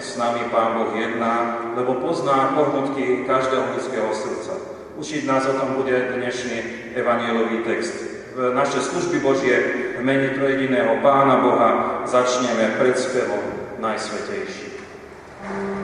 s nami Pán Boh jedná, lebo pozná pohnutky každého ľudského srdca. Učiť nás o tom bude dnešný evanielový text. V naše služby Božie v mene trojediného Pána Boha začneme pred spevom Najsvetejší. thank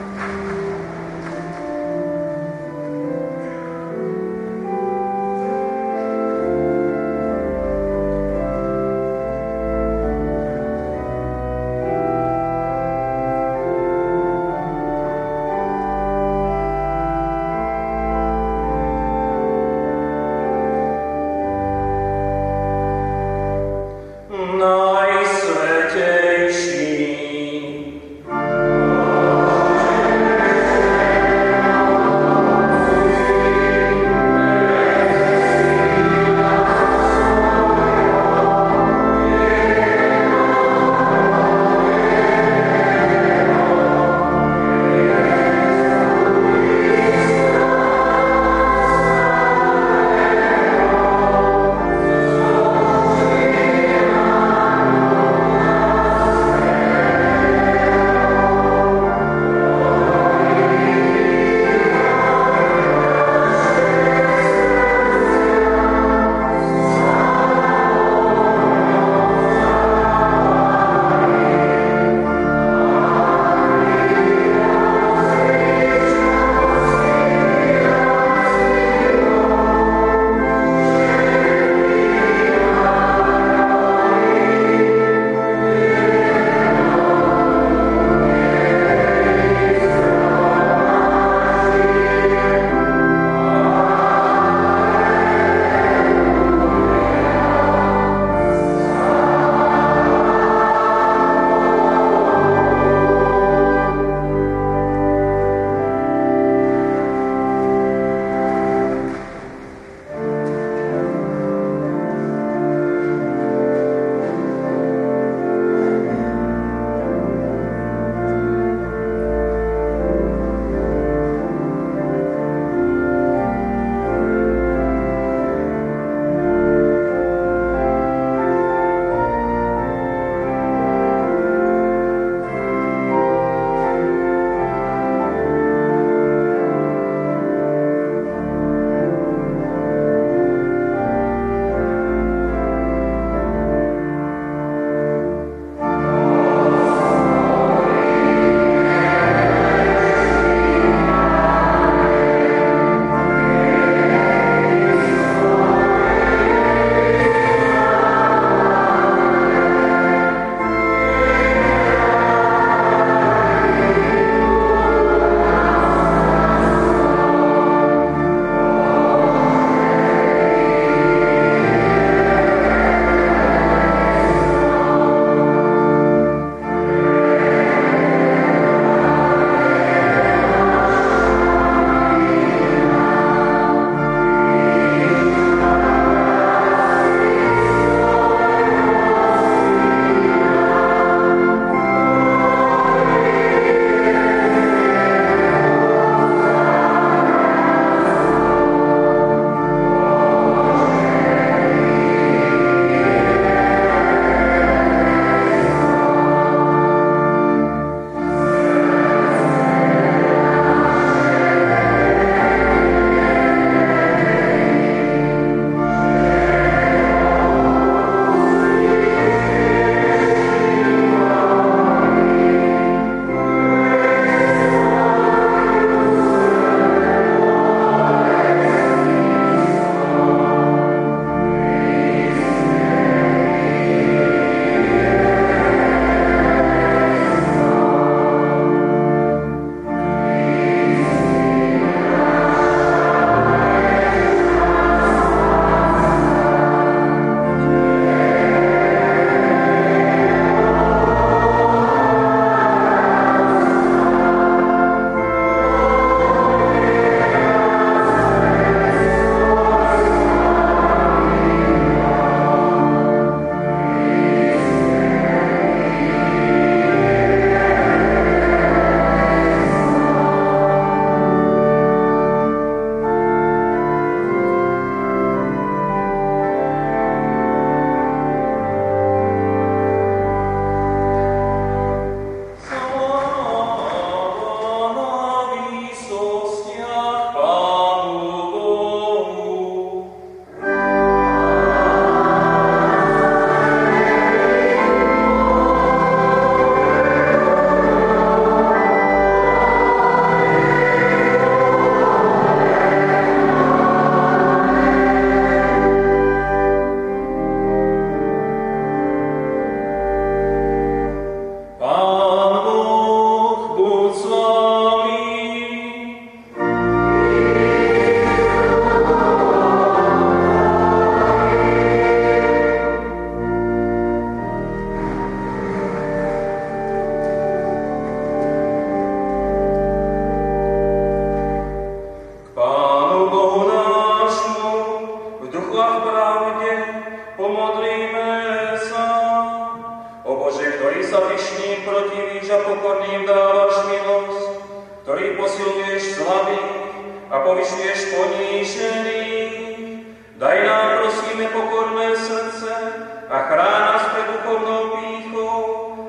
a chrán nás pred duchovnou pýchou,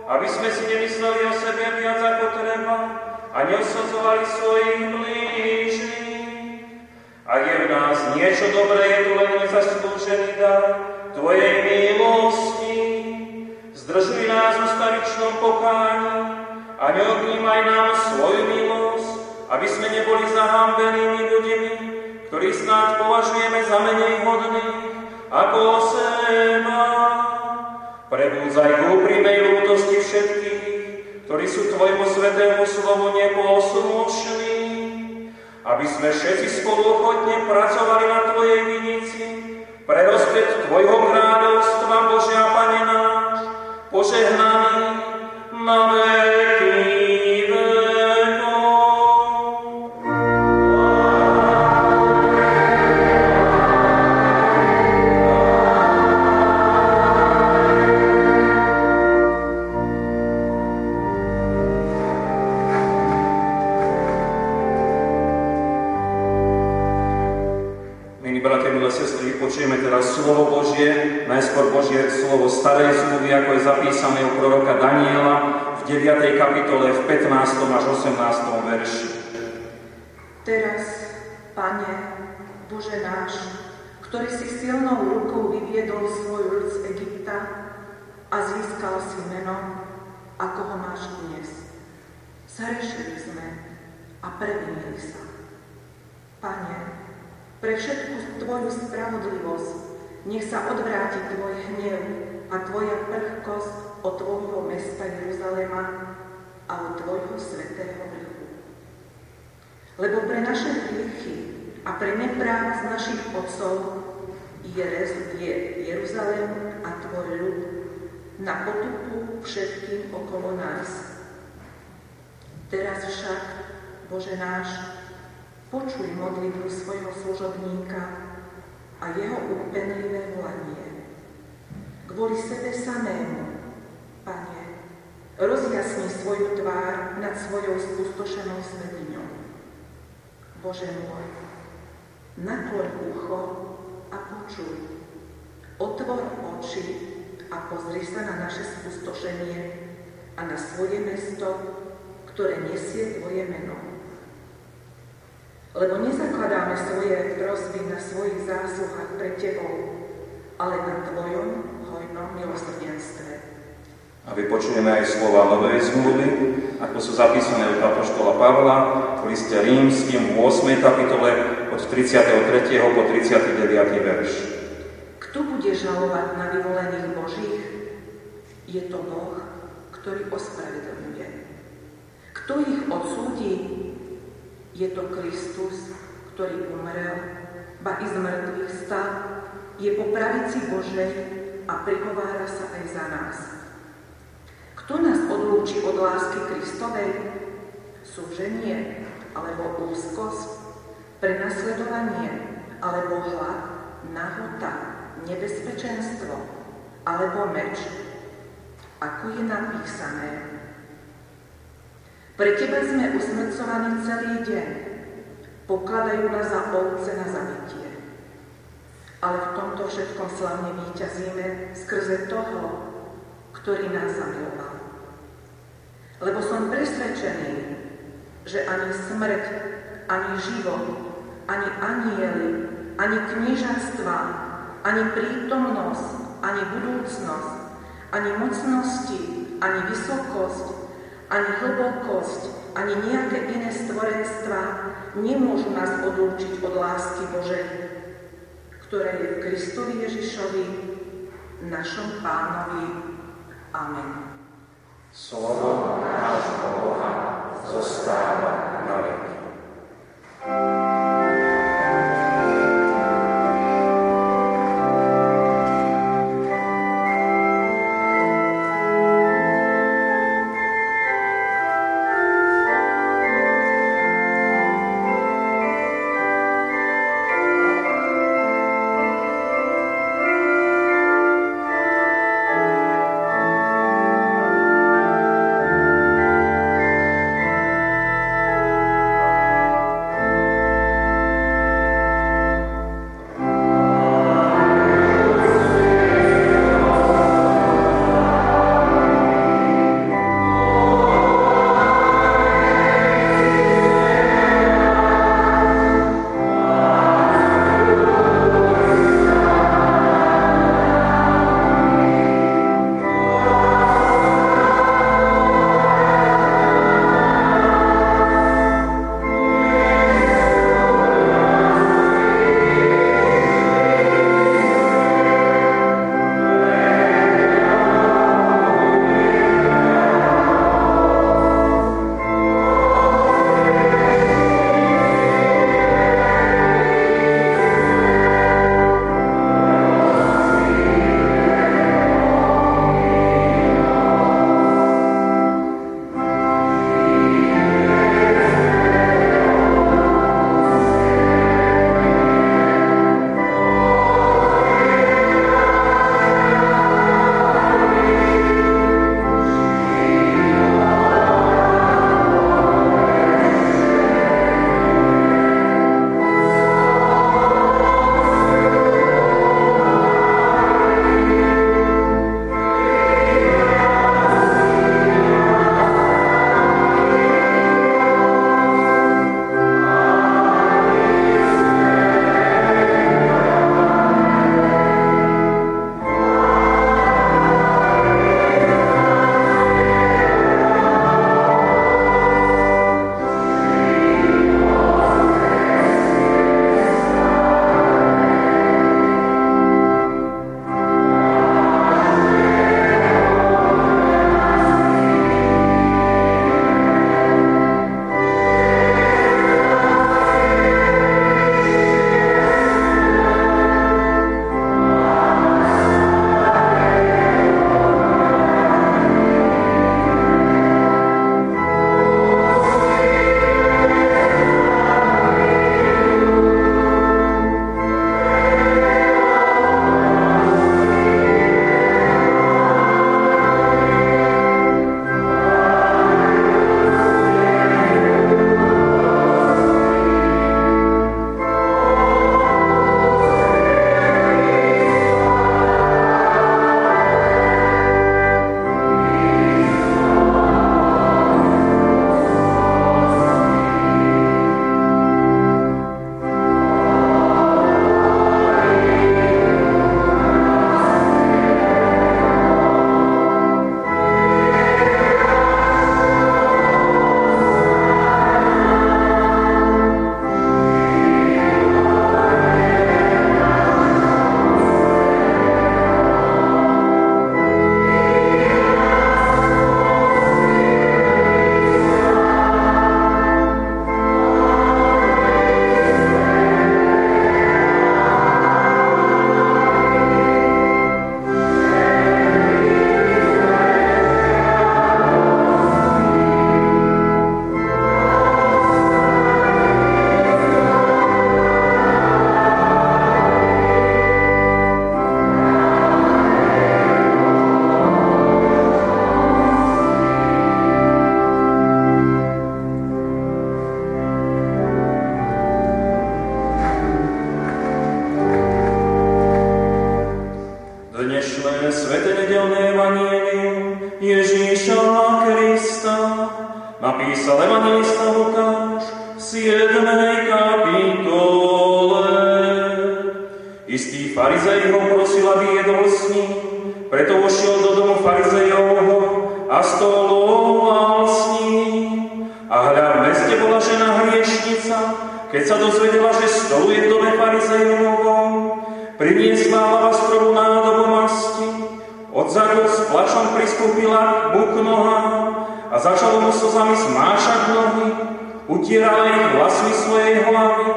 aby sme si nemysleli o sebe viac ako treba a neosadzovali svojich blížnych. Ak je v nás niečo dobré, je tu len nezaslúžený dar Tvojej milosti. Zdržuj nás v ustavičnom pokáni a neodnímaj nám svoju milosť, aby sme neboli zahambenými ľuďmi, ktorých snáď považujeme za menej hodných ako seba. Prebúdzaj k úprimnej lútosti všetkých, ktorí sú Tvojmu svetému slovu neposlušní, aby sme všetci spolu ochotne pracovali na Tvojej vinici, pre rozpět Tvojho kráľovstva, Božia Pane náš, požehnaný na veky. Slovo starej zmluvy, ako je zapísané u proroka Daniela v 9. kapitole v 15. až 18. verši. Teraz, Pane, Bože náš, ktorý si silnou rukou vyviedol svoj ľud z Egypta a získal si meno, ako ho máš dnes. Zrešili sme a previnili sa. Pane, pre všetku Tvoju spravodlivosť nech sa odvráti tvoj hnev a tvoja prchkosť od tvojho mesta Jeruzalema a od tvojho svetého vrchu. Lebo pre naše hriechy a pre z našich otcov je, je Jeruzalem a tvoj ľud na potupu všetkým okolo nás. Teraz však, Bože náš, počuj modlitbu svojho služobníka, a jeho úpenlivé volanie. Kvôli sebe samému, Pane, rozjasni svoju tvár nad svojou spustošenou svetiňou. Bože môj, nakloň ucho a počuj. Otvor oči a pozri sa na naše spustošenie a na svoje mesto, ktoré nesie Tvoje meno lebo nezakladáme svoje prosby na svojich zásluhách pre Tebou, ale na Tvojom milosrdenstve. A vypočujeme aj slova Novej zmluvy, ako sú zapísané od Apoštola Pavla v liste rímským v 8. kapitole od 33. po 39. verš. Kto bude žalovať na vyvolených Božích? Je to Boh, ktorý ospravedlňuje. Kto ich odsúdi? Je to Kristus, ktorý umrel, ba i z mŕtvych stal, je po pravici Božej a prihovára sa aj za nás. Kto nás odlúči od lásky Kristovej? Súženie alebo úzkosť, prenasledovanie alebo hlad, nahota, nebezpečenstvo alebo meč, ako je napísané, pre teba sme usmrcovaní celý deň. Pokladajú nás za ovce na zabitie. Ale v tomto všetkom slavne výťazíme skrze toho, ktorý nás zamiloval. Lebo som presvedčený, že ani smrť, ani život, ani anieli, ani kniežatstva, ani prítomnosť, ani budúcnosť, ani mocnosti, ani vysokosť, ani hlbokosť, ani nejaké iné stvorenstva nemôžu nás odlúčiť od lásky Božej, ktorá je v Kristovi Ježišovi, našom pánovi. Amen. Slovo nášho Boha zostáva na veky. Priskúpila mu k nohám a začalo mu slzami smášať nohy, utierala ich vlasmi svojej hlavy,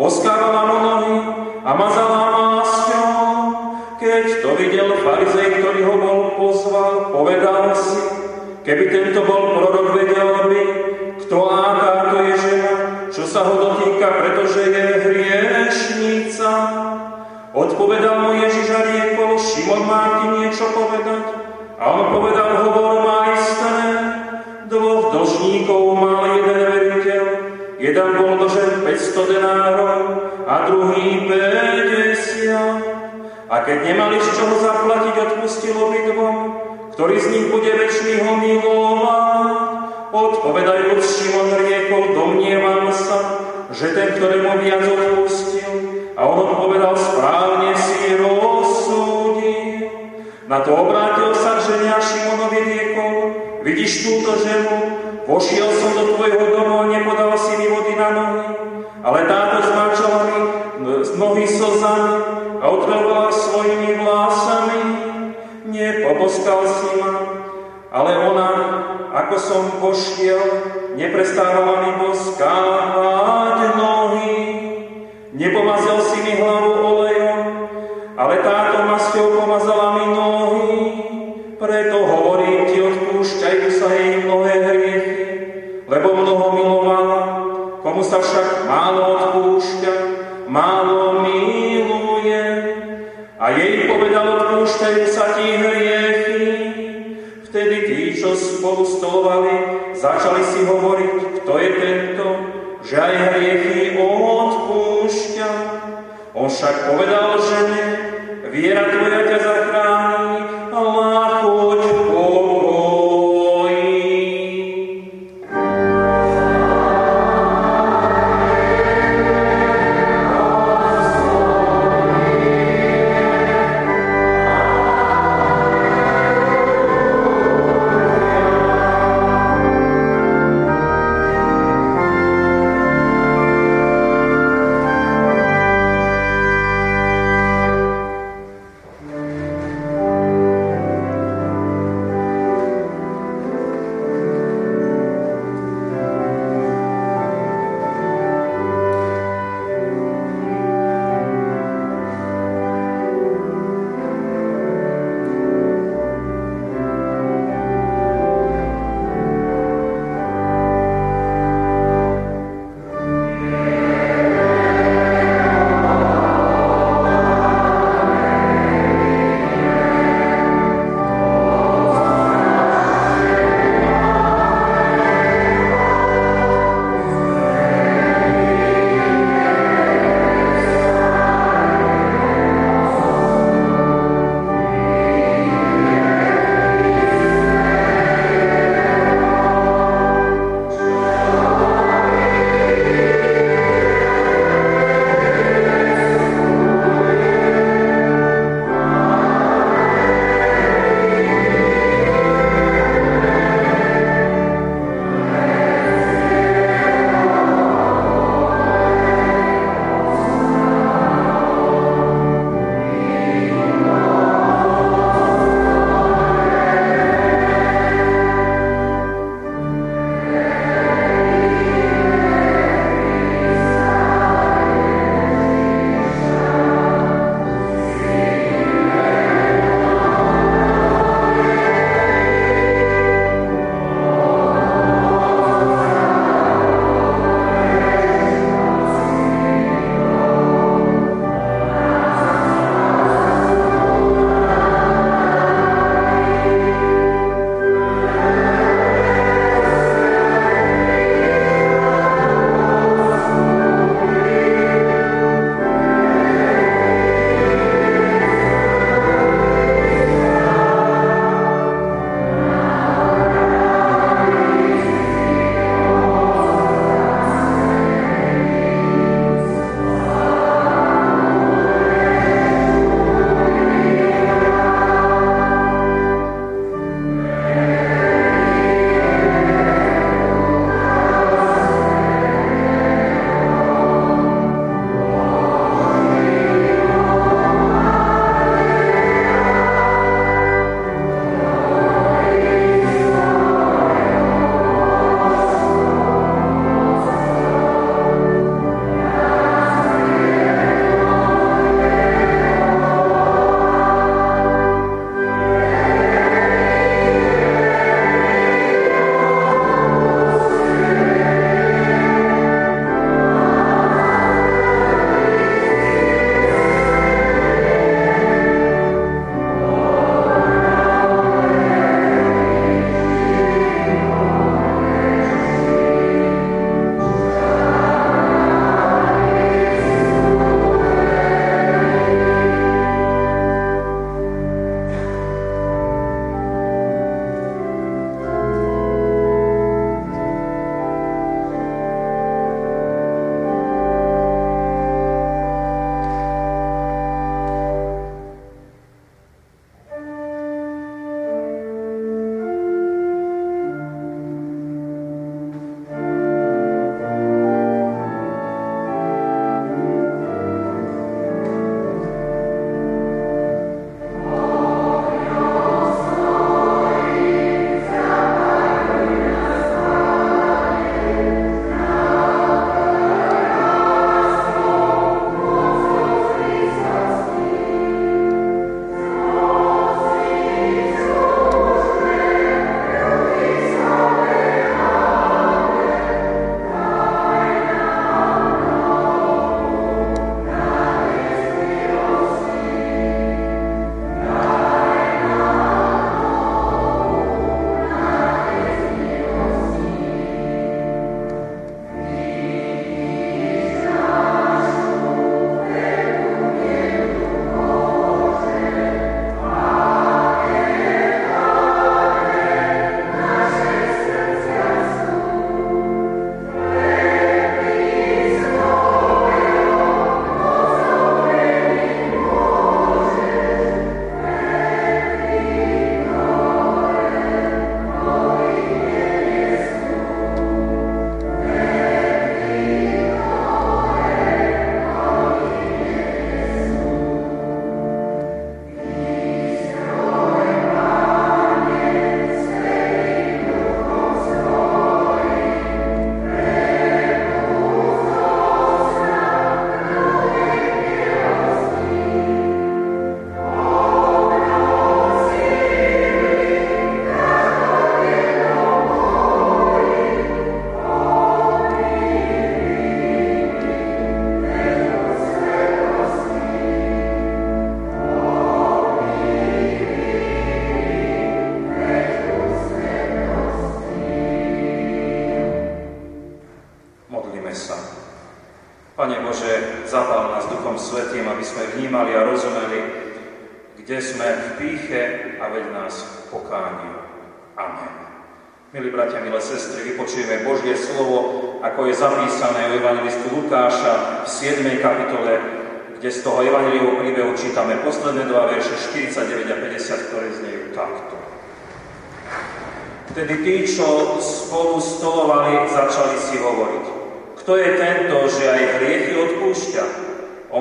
poskávala mu nohy a mazala másťou. Keď to videl farizej, ktorý ho bol pozval, povedal si, keby tento bol prorok, vedel by, kto aká to je žena, čo sa ho dotýka, pretože je hriešnica. Odpovedal mu Ježiš a riekol, Šimon, má ti niečo povedať? A on povedal, hovor majstre, dvoch dlžníkov mal jeden veriteľ, jeden bol dlžen 500 denárov a druhý 50. A keď nemali z čoho zaplatiť, odpustil obidvom, ktorý z nich bude väčší ho milovať. Odpovedajúc Šimon riekol, domnievam sa, že ten, ktorému viac odpustil, a on odpovedal, správne si rozsúdil. Na to obrátil sa Šimonovi riekol, vidíš túto ženu, vošiel som do tvojho domu a nepodal si mi vody na nohy, ale táto zmáčala mi nohy slzami a otrvovala svojimi vlásami. Nepoboskal si ma, ale ona, ako som pošiel, neprestávala mi boskávať nohy. Nepomazal si mi hlavu Preto hovorím ti, odpúšťajú sa jej mnohé hriechy, lebo mnoho milovala, komu sa však málo odpúšťa, málo miluje. A jej povedal, odpúšťajú sa ti hriechy, Vtedy tí, čo spolu stolovali, začali si hovoriť, kto je tento, že aj hriechy odpúšťa. On však povedal žene, viera tvoja ťa zachráni,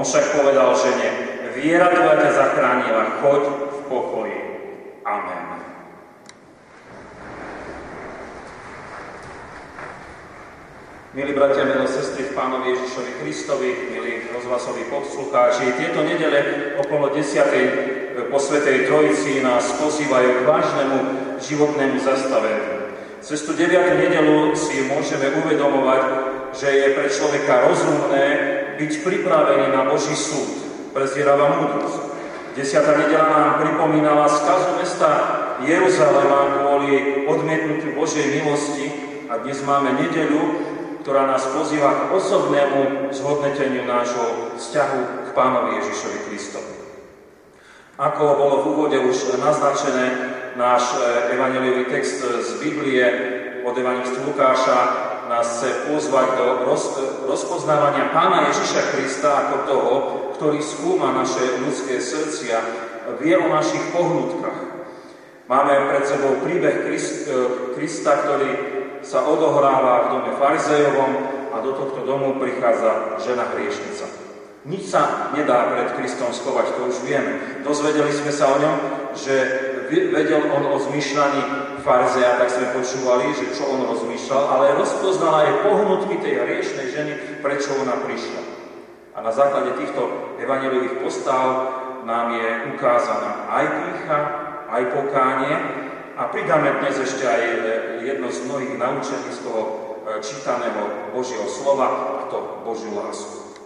On však povedal žene, viera tvoja ťa zachránila, choď v pokoji. Amen. Milí bratia, milé sestry v Pánovi Ježišovi Kristovi, milí rozhlasoví poslucháči, tieto nedele okolo 10. po Svetej Trojici nás pozývajú k vážnemu životnému zastaveniu. Cez tú 9. nedelu si môžeme uvedomovať, že je pre človeka rozumné byť pripravený na Boží súd, prezieravá múdrosť. Desiatá nedela nám pripomínala skazu mesta Jeruzalema kvôli odmietnutiu Božej milosti a dnes máme nedelu, ktorá nás pozýva k osobnému zhodneteniu nášho vzťahu k Pánovi Ježišovi Kristovi. Ako bolo v úvode už naznačené, náš e, evaneliový text z Biblie od evangelistu Lukáša nás chce pozvať do roz, rozpoznávania Pána Ježiša Krista ako toho, ktorý skúma naše ľudské srdcia, vie o našich pohnutkách. Máme pred sebou príbeh e, Krista, ktorý sa odohráva v dome farizejovom a do tohto domu prichádza žena hriešnica. Nič sa nedá pred Kristom schovať, to už vieme. Dozvedeli sme sa o ňom, že vedel on o zmyšľaní farizeja, tak sme počúvali, že čo on rozmýšľal, ale rozpoznal aj pohnutky tej hriešnej ženy, prečo ona prišla. A na základe týchto evangelivých postav nám je ukázaná aj pícha, aj pokánie, a pridáme dnes ešte aj e, jedno z mnohých naučení z toho e, čítaného Božieho slova, a to Božiu lásku.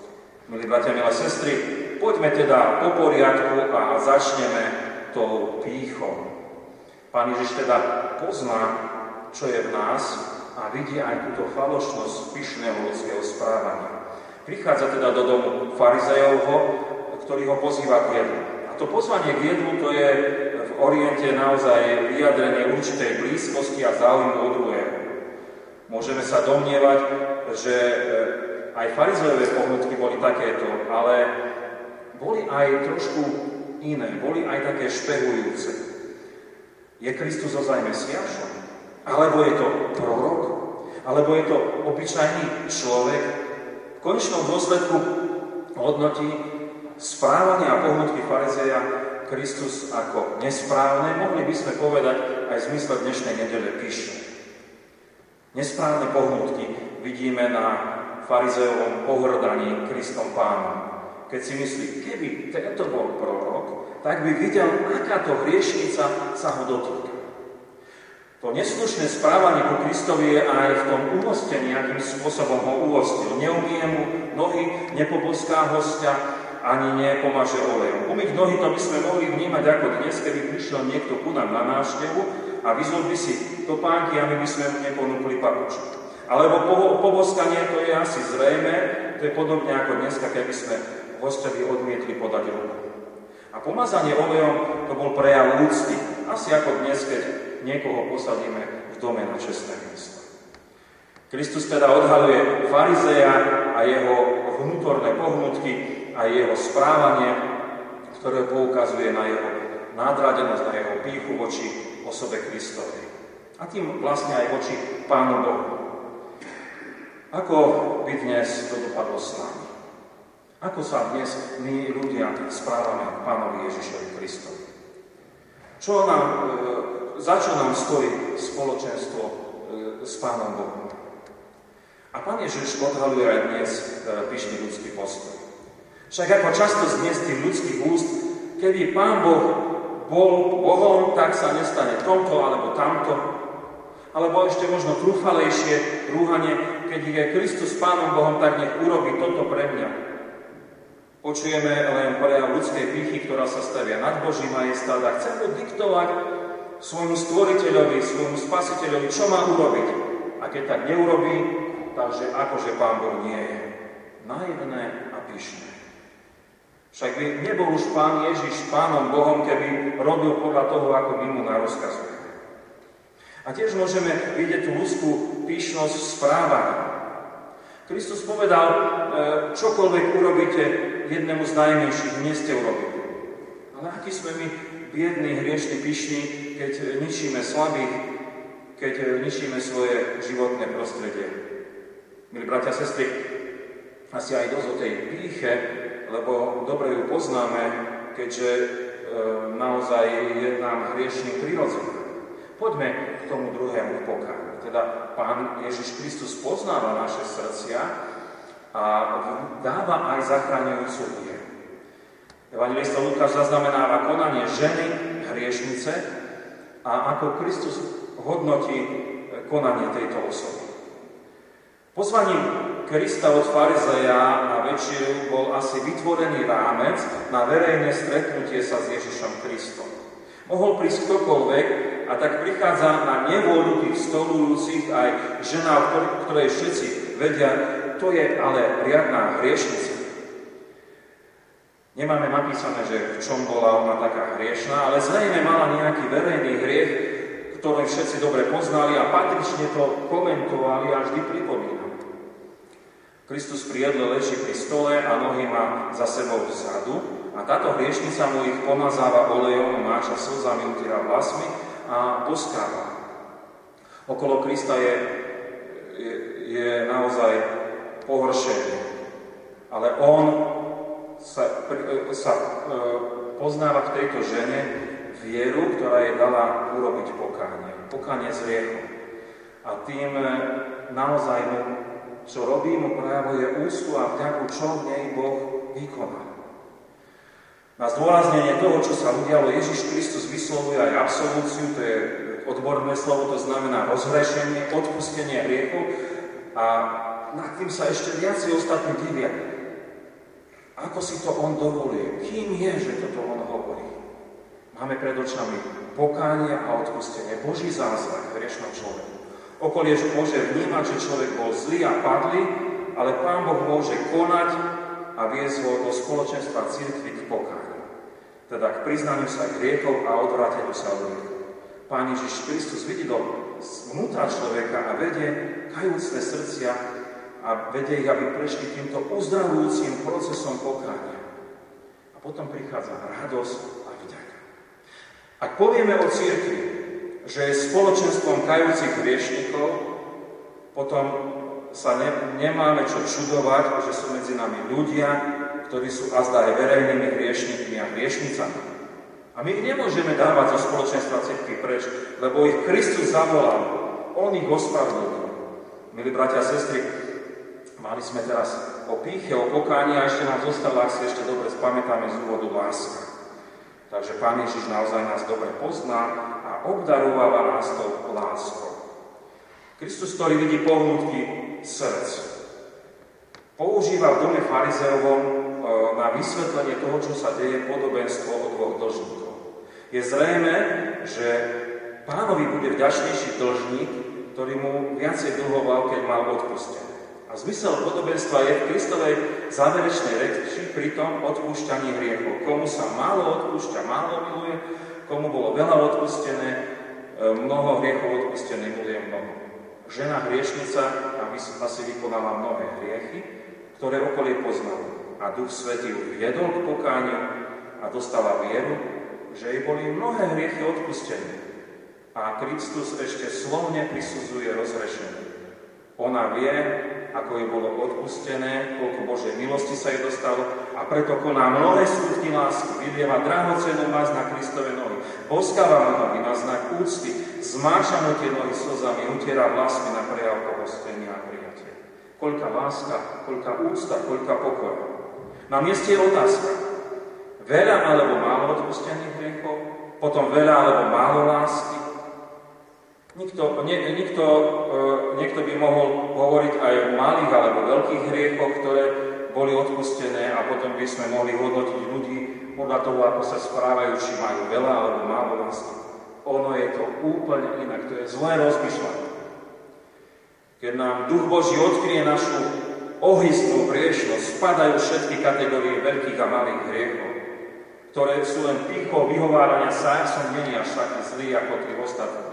Milí bratia, milé sestry, poďme teda po poriadku a začneme tou pýchou. Pán Ježiš teda pozná, čo je v nás a vidí aj túto falošnosť pyšného ľudského správania. Prichádza teda do domu farizejovho, ktorý ho pozýva k jedlu. A to pozvanie k jedlu to je oriente naozaj vyjadrenie určitej blízkosti a záujmu od druhého. Môžeme sa domnievať, že eh, aj farizejové pohnutky boli takéto, ale boli aj trošku iné, boli aj také špehujúce. Je Kristus ozaj Mesiašom? Alebo je to prorok? Alebo je to obyčajný človek? V konečnom dôsledku hodnotí správanie a pohnutky farizeja Kristus ako nesprávne, mohli by sme povedať aj v zmysle dnešnej nedele píše. Nesprávne pohnutky vidíme na farizeovom pohrdaní Kristom pánom. Keď si myslí, keby tento bol prorok, tak by videl, aká to hriešnica sa ho dotýka. To neslušné správanie ku Kristovi je aj v tom umostení, akým spôsobom ho uvostil. Neumie mu nohy, nepoboská hostia, ani nepomaže olejom. Umyť nohy to by sme mohli vnímať ako dnes, keby prišiel niekto ku nám na návštevu a vyzul by si topánky a my by sme mu neponúkli papučku. Alebo poboskanie, to je asi zrejme, to je podobne ako dneska, keby sme hostovi odmietli podať ruku. A pomazanie olejom to bol prejav úcty, asi ako dnes, keď niekoho posadíme v dome na čestné miesto. Kristus teda odhaluje farizeja a jeho vnútorné pohnutky, a jeho správanie, ktoré poukazuje na jeho nádradenosť, na jeho píchu voči osobe Kristovej. A tým vlastne aj voči Pánu Bohu. Ako by dnes to dopadlo s nami? Ako sa dnes my ľudia správame k Pánovi Ježišovi Kristovi? Čo nám, e, za čo nám stojí spoločenstvo e, s Pánom Bohom? A Pán Ježiš odhaluje aj dnes e, pyšný ľudský postoj. Však ako často z tých ľudských úst, keby Pán Boh bol Bohom, tak sa nestane tomto alebo tamto. Alebo ešte možno trúfalejšie rúhanie, keď je Kristus Pánom Bohom, tak nech urobí toto pre mňa. Počujeme len prejav ľudskej pýchy, ktorá sa stavia nad Boží majestát a chce mu diktovať svojmu stvoriteľovi, svojmu spasiteľovi, čo má urobiť. A keď tak neurobí, takže akože Pán Boh nie je. Naivné a pyšné. Však by nebol už Pán Ježiš Pánom Bohom, keby robil podľa toho, ako my mu narozkazujeme. A tiež môžeme vidieť tú ľudskú píšnosť v správaní. Kristus povedal, e, čokoľvek urobíte jednému z najmenších, nie ste urobili. Ale aký sme my biední, hriešni, pyšní, keď ničíme slabých, keď ničíme svoje životné prostredie. Milí bratia a sestry, asi aj dosť o tej píche, lebo dobre ju poznáme, keďže e, naozaj je nám hriešným prirodzený. Poďme k tomu druhému pokániu. Teda Pán Ježiš Kristus poznáva naše srdcia a dáva aj zachraňujúcu vier. Evangelista Lukáš zaznamenáva konanie ženy, hriešnice a ako Kristus hodnotí konanie tejto osoby. Pozvaním Krista od farizeja na večeru bol asi vytvorený rámec na verejné stretnutie sa s Ježišom Kristom. Mohol prísť ktokoľvek a tak prichádza na nevôľu tých stolujúcich aj žena, ktorej všetci vedia, to je ale riadná hriešnica. Nemáme napísané, že v čom bola ona taká hriešná, ale zrejme mala nejaký verejný hriech, ktorý všetci dobre poznali a patrične to komentovali a vždy pripomínali. Kristus pri jedle leží pri stole a nohy má za sebou vzadu a táto hriešnica mu ich pomazáva olejom, máča slzami, utiera vlasmi a boskáva. Okolo Krista je, je, je naozaj pohoršenie. Ale on sa, sa e, poznáva v tejto žene vieru, ktorá jej dala urobiť pokánie. Pokánie z riechu. A tým e, naozaj mu čo robí, mu prejavuje ústu a vďaku, čo v nej Boh vykonal. Na zdôraznenie toho, čo sa udialo, Ježiš Kristus vyslovuje aj absolúciu, to je odborné slovo, to znamená rozhrešenie, odpustenie hriechu a nad tým sa ešte viacej ostatní divia. Ako si to on dovoluje? Kým je, že toto on hovorí? Máme pred očami pokánie a odpustenie. Boží zázrak v hriešnom človeku. Okolie môže vnímať, že človek bol zlý a padlý, ale Pán Boh môže konať a viesť ho do spoločenstva církvy k pokániu. Teda k priznaniu sa hriechov a odvráteniu sa od nich. Pán Ježiš Kristus vidí do vnútra človeka a vedie kajúcne srdcia a vedie ich, aby prešli týmto uzdravujúcim procesom pokánia. A potom prichádza radosť a vďaka. Ak povieme o církvi, že je spoločenstvom kajúcich hriešnikov, potom sa ne, nemáme čo čudovať, že sú medzi nami ľudia, ktorí sú azda aj verejnými hriešnikmi a hriešnicami. A my ich nemôžeme dávať zo spoločenstva cirkvi preč, lebo ich Kristus zavolal. On ich ospravedlnil. Milí bratia a sestry, mali sme teraz o píche, o pokáni a ešte nám zostala, ak si ešte dobre spamätáme z úvodu láska. Takže Pán Ježiš naozaj nás dobre pozná obdarováva nás tou láskou. Kristus, ktorý vidí pohnutky srdc, používa v dome farizeovom e, na vysvetlenie toho, čo sa deje podobenstvo o dvoch dlžníkov. Je zrejme, že pánovi bude vďačnejší dlžník, ktorý mu viacej dlhoval, keď mal odpustené. Zmysel podobenstva je v Kristovej záverečnej reči pri tom odpúšťaní hriechov. Komu sa málo odpúšťa, málo miluje, komu bolo veľa odpustené, e, mnoho hriechov odpustené, miluje mnoho. Žena hriešnica asi vykonala mnohé hriechy, ktoré okolie poznalo. A Duch Svetý ju viedol k pokániu a dostala vieru, že jej boli mnohé hriechy odpustené. A Kristus ešte slovne prisudzuje rozrešenie. Ona vie, ako jej bolo odpustené, koľko Božej milosti sa jej dostalo a preto koná mnohé skutky lásky, vylieva drahocenú vás na Kristove nohy, boskáva nohy na znak úcty, zmáča mu tie nohy slzami, utiera vlasmi na prejav pohostenia a prijatia. Koľka láska, koľka úcta, koľka pokora. Na mieste je otázka. Veľa alebo málo odpustených hriechov, potom veľa alebo málo lásky, Nikto, nie, nikto, e, niekto by mohol hovoriť aj o malých alebo veľkých hriechoch, ktoré boli odpustené a potom by sme mohli hodnotiť ľudí podľa toho, ako sa správajú, či majú veľa alebo málo lásky. Ono je to úplne inak, to je zlé rozmýšľanie. Keď nám Duch Boží odkrie našu ohyznú hriešnosť spadajú všetky kategórie veľkých a malých hriechov, ktoré sú len pichou vyhovárania sa, ja som není až taký zlý ako tí ostatní.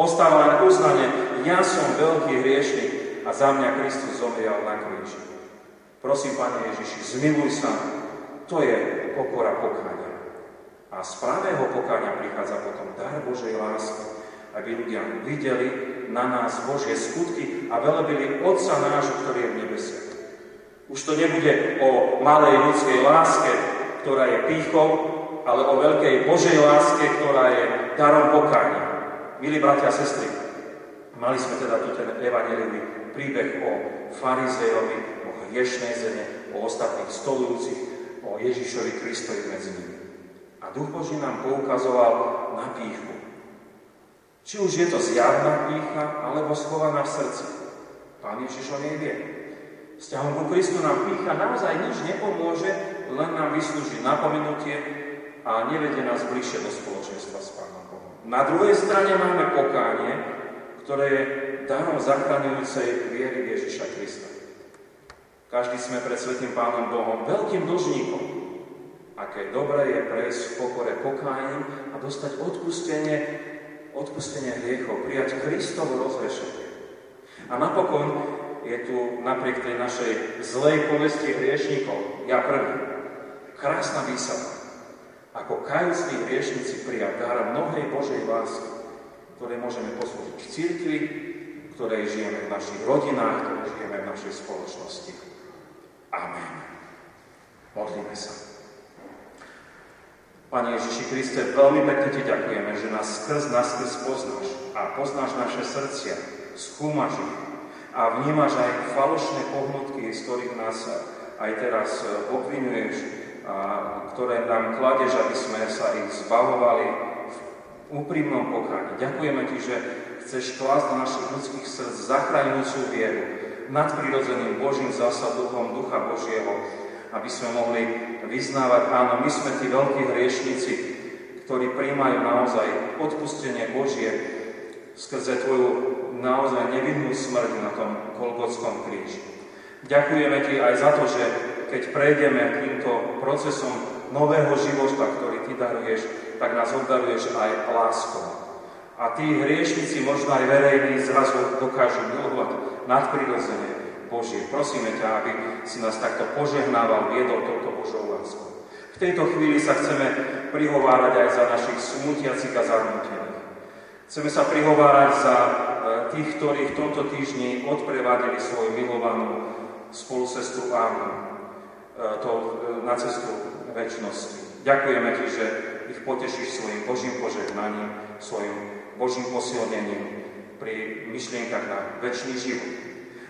Ostáva len uznanie, ja som veľký hriešnik a za mňa Kristus zomrel na kríži. Prosím, Pane Ježiši, zmiluj sa. To je pokora pokáňa. A z pravého pokáňa prichádza potom dar Božej lásky, aby ľudia videli na nás Božie skutky a velebili Otca nášho, ktorý je v nebesiach. Už to nebude o malej ľudskej láske, ktorá je pýchou, ale o veľkej Božej láske, ktorá je darom pokáňa. Milí bratia a sestry, mali sme teda tu ten evangelivý príbeh o farizejovi, o hriešnej zene, o ostatných stolujúcich, o Ježišovi Kristovi medzi nimi. A Duch Boží nám poukazoval na pýchu. Či už je to zjavná pýcha, alebo schovaná v srdci. Pán Ježiš o nej vie. Vzťahom ku Kristu nám pícha naozaj nič nepomôže, len nám vyslúži napomenutie a nevedie nás bližšie do spoločenstva s Pánom. Na druhej strane máme pokánie, ktoré je darom zachraňujúcej viery Ježiša Krista. Každý sme pred Svetým Pánom Bohom veľkým dlžníkom. Aké dobré je prejsť v pokore pokáním a dostať odpustenie, odpustenie hriechov, prijať Kristovo rozrešenie. A napokon je tu napriek tej našej zlej povesti hriešnikov, ja prvý, krásna výsada. Ako kajúcní hriešnici prijať dar mnohej Božej lásky, ktoré môžeme poslúžiť v církvi, ktorej žijeme v našich rodinách, ktoré žijeme v našej spoločnosti. Amen. Modlíme sa. Pane Ježiši Kriste, veľmi pekne Ti ďakujeme, že nás skrz nás poznáš a poznáš naše srdcia, skúmaš ich, a vnímaš aj falošné pohnutky, z ktorých nás aj teraz obvinuješ, a ktoré nám kladeš, aby sme sa ich zbavovali v úprimnom pokáni. Ďakujeme Ti, že chceš klásť do našich ľudských srdc zachraňujúcu vieru, nadprirodzeným Božím zásaduchom Ducha Božieho, aby sme mohli vyznávať, áno, my sme tí veľkí hriešnici, ktorí príjmajú naozaj odpustenie Božie skrze Tvoju naozaj nevinnú smrť na tom Golgotskom kríži. Ďakujeme Ti aj za to, že keď prejdeme týmto procesom nového života, ktorý Ty daruješ, tak nás obdaruješ aj láskou. A tí hriešnici, možno aj verejní, zrazu dokážu milovať nadprirodzene Božie. Prosíme ťa, aby si nás takto požehnával, viedol touto Božou láskou. V tejto chvíli sa chceme prihovárať aj za našich smutiacich a zarmutených. Chceme sa prihovárať za tých, ktorí v tomto týždni odprevádili svoju milovanú spolusestru Ánu e, to, e, na cestu väčšnosti. Ďakujeme Ti, že ich potešíš svojim Božím požehnaním, svojim Božím posilnením pri myšlienkach na väčší život.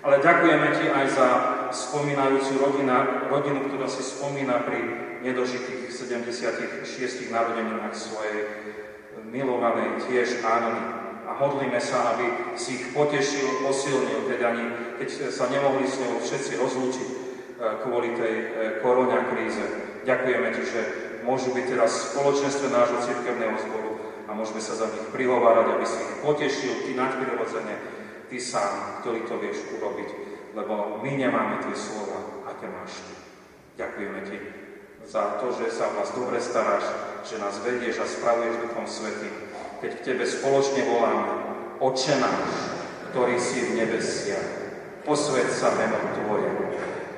Ale ďakujeme Ti aj za spomínajúcu rodina, rodinu, ktorá si spomína pri nedožitých 76 narodeninách svojej milovanej tiež Ány a modlíme sa, aby si ich potešil, posilnil, keď ani keď sa nemohli s ňou všetci rozlúčiť e, kvôli tej e, koronia kríze. Ďakujeme Ti, že môžu byť teraz v spoločenstve nášho cirkevného zboru a môžeme sa za nich prihovárať, aby si ich potešil, Ty nadprirodzene, Ty sám, ktorý to vieš urobiť, lebo my nemáme tie slova, aké máš Ty. Ďakujeme Ti za to, že sa o nás dobre staráš, že nás vedieš a spravuješ Duchom Svetým, keď k Tebe spoločne voláme, Oče náš, ktorý si v nebesiach, posved sa meno Tvoje,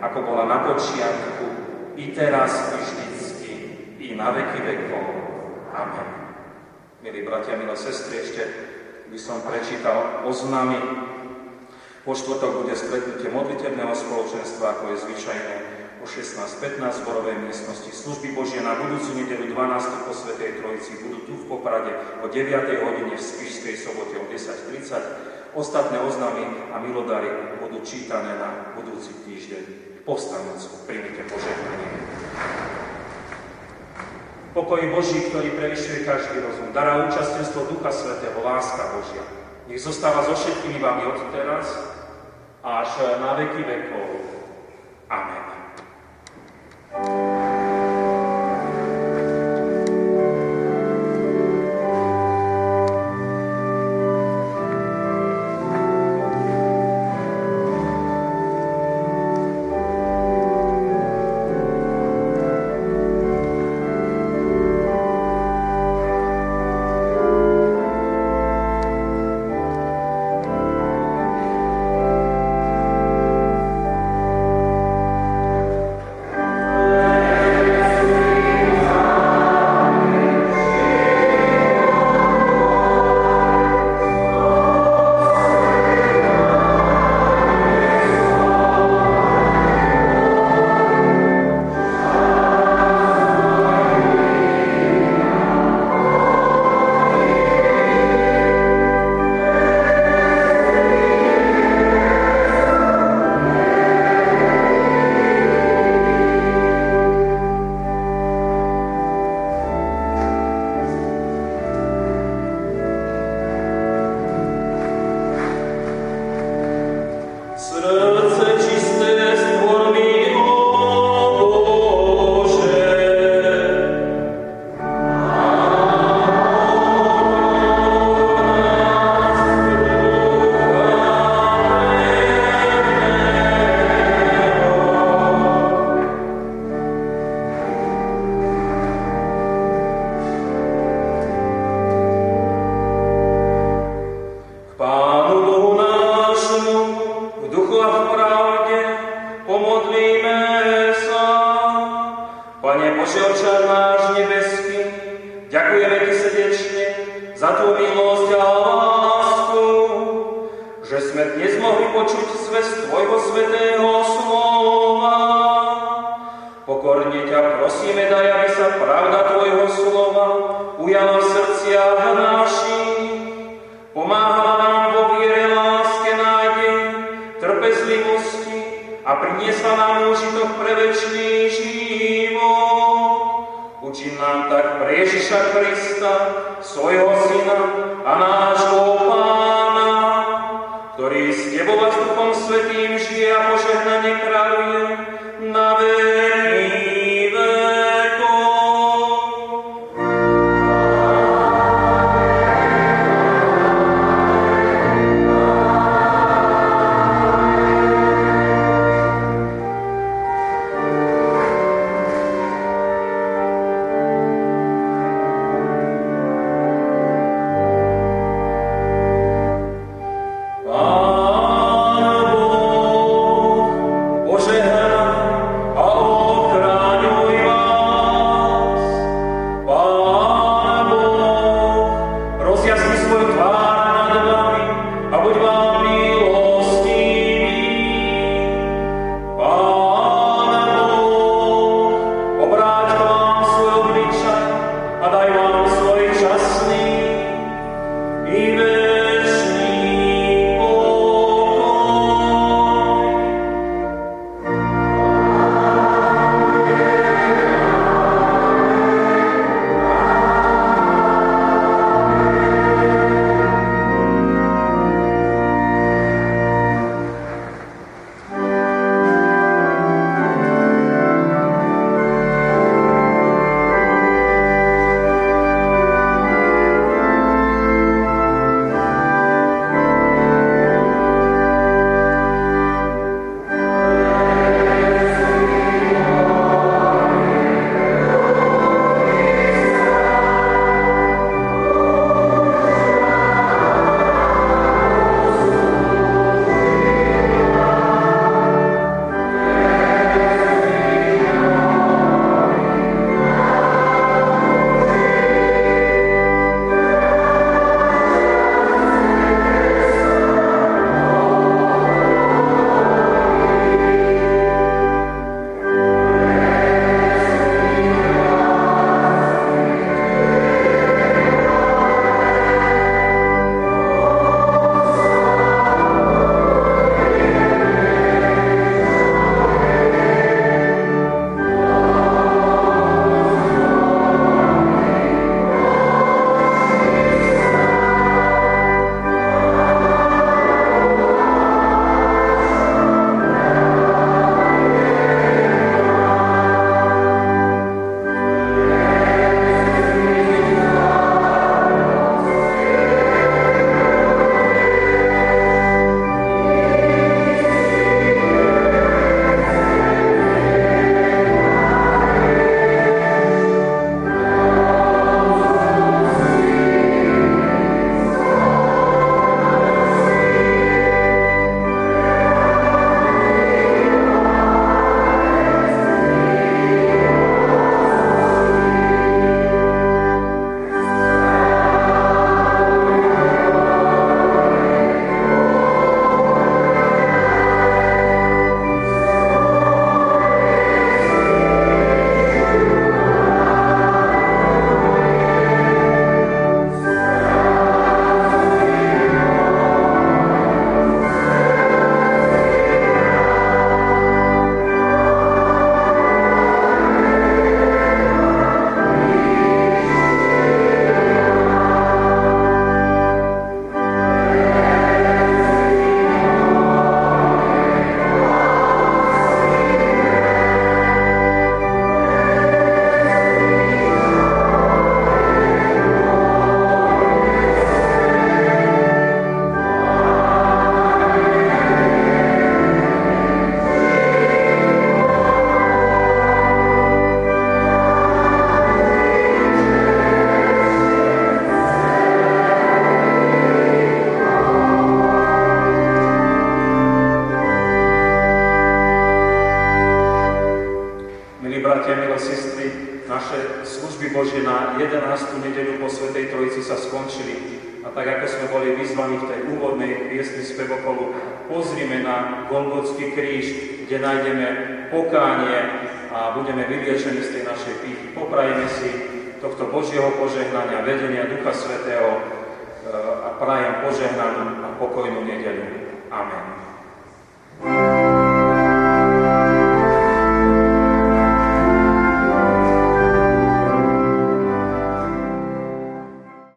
ako bola na počiatku, i teraz, i vždycky, i na veky vekov. Amen. Milí bratia, milé sestry, ešte by som prečítal oznamy. Po štvrtok bude stretnutie modlitebného spoločenstva, ako je zvyčajné o 16.15 v zborovej miestnosti. Služby Božie na budúcu nedelu 12. po Svetej Trojici budú tu v Poprade o 9. hodine v Spišskej sobote o 10.30, o Ostatné oznámy a milodary budú čítané na budúci týždeň. Povstanúc, príjmite požehnanie. Pokoj Boží, ktorý prevyšuje každý rozum, dará účastenstvo Ducha Svetého, láska Božia. Nech zostáva so všetkými vami od teraz až na veky vekov. Christus.